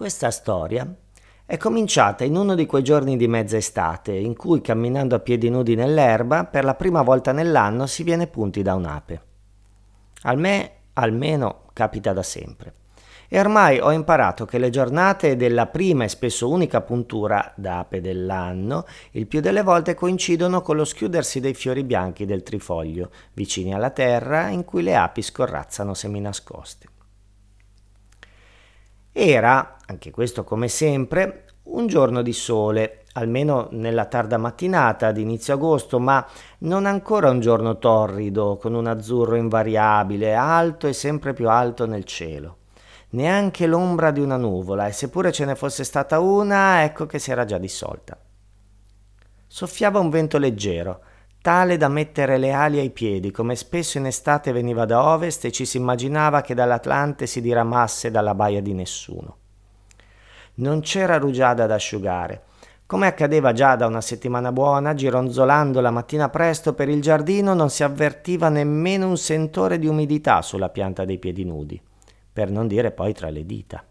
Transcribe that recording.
Questa storia è cominciata in uno di quei giorni di mezza estate in cui camminando a piedi nudi nell'erba per la prima volta nell'anno si viene punti da un'ape. A me almeno capita da sempre. E ormai ho imparato che le giornate della prima e spesso unica puntura d'ape dell'anno il più delle volte coincidono con lo schiudersi dei fiori bianchi del trifoglio, vicini alla terra in cui le api scorrazzano seminascoste. Era, anche questo come sempre, un giorno di sole, almeno nella tarda mattinata di inizio agosto, ma non ancora un giorno torrido, con un azzurro invariabile, alto e sempre più alto nel cielo. Neanche l'ombra di una nuvola, e seppure ce ne fosse stata una, ecco che si era già dissolta. Soffiava un vento leggero, tale da mettere le ali ai piedi, come spesso in estate veniva da ovest e ci si immaginava che dall'Atlante si diramasse dalla baia di nessuno. Non c'era rugiada da asciugare. Come accadeva già da una settimana buona, gironzolando la mattina presto per il giardino non si avvertiva nemmeno un sentore di umidità sulla pianta dei piedi nudi, per non dire poi tra le dita.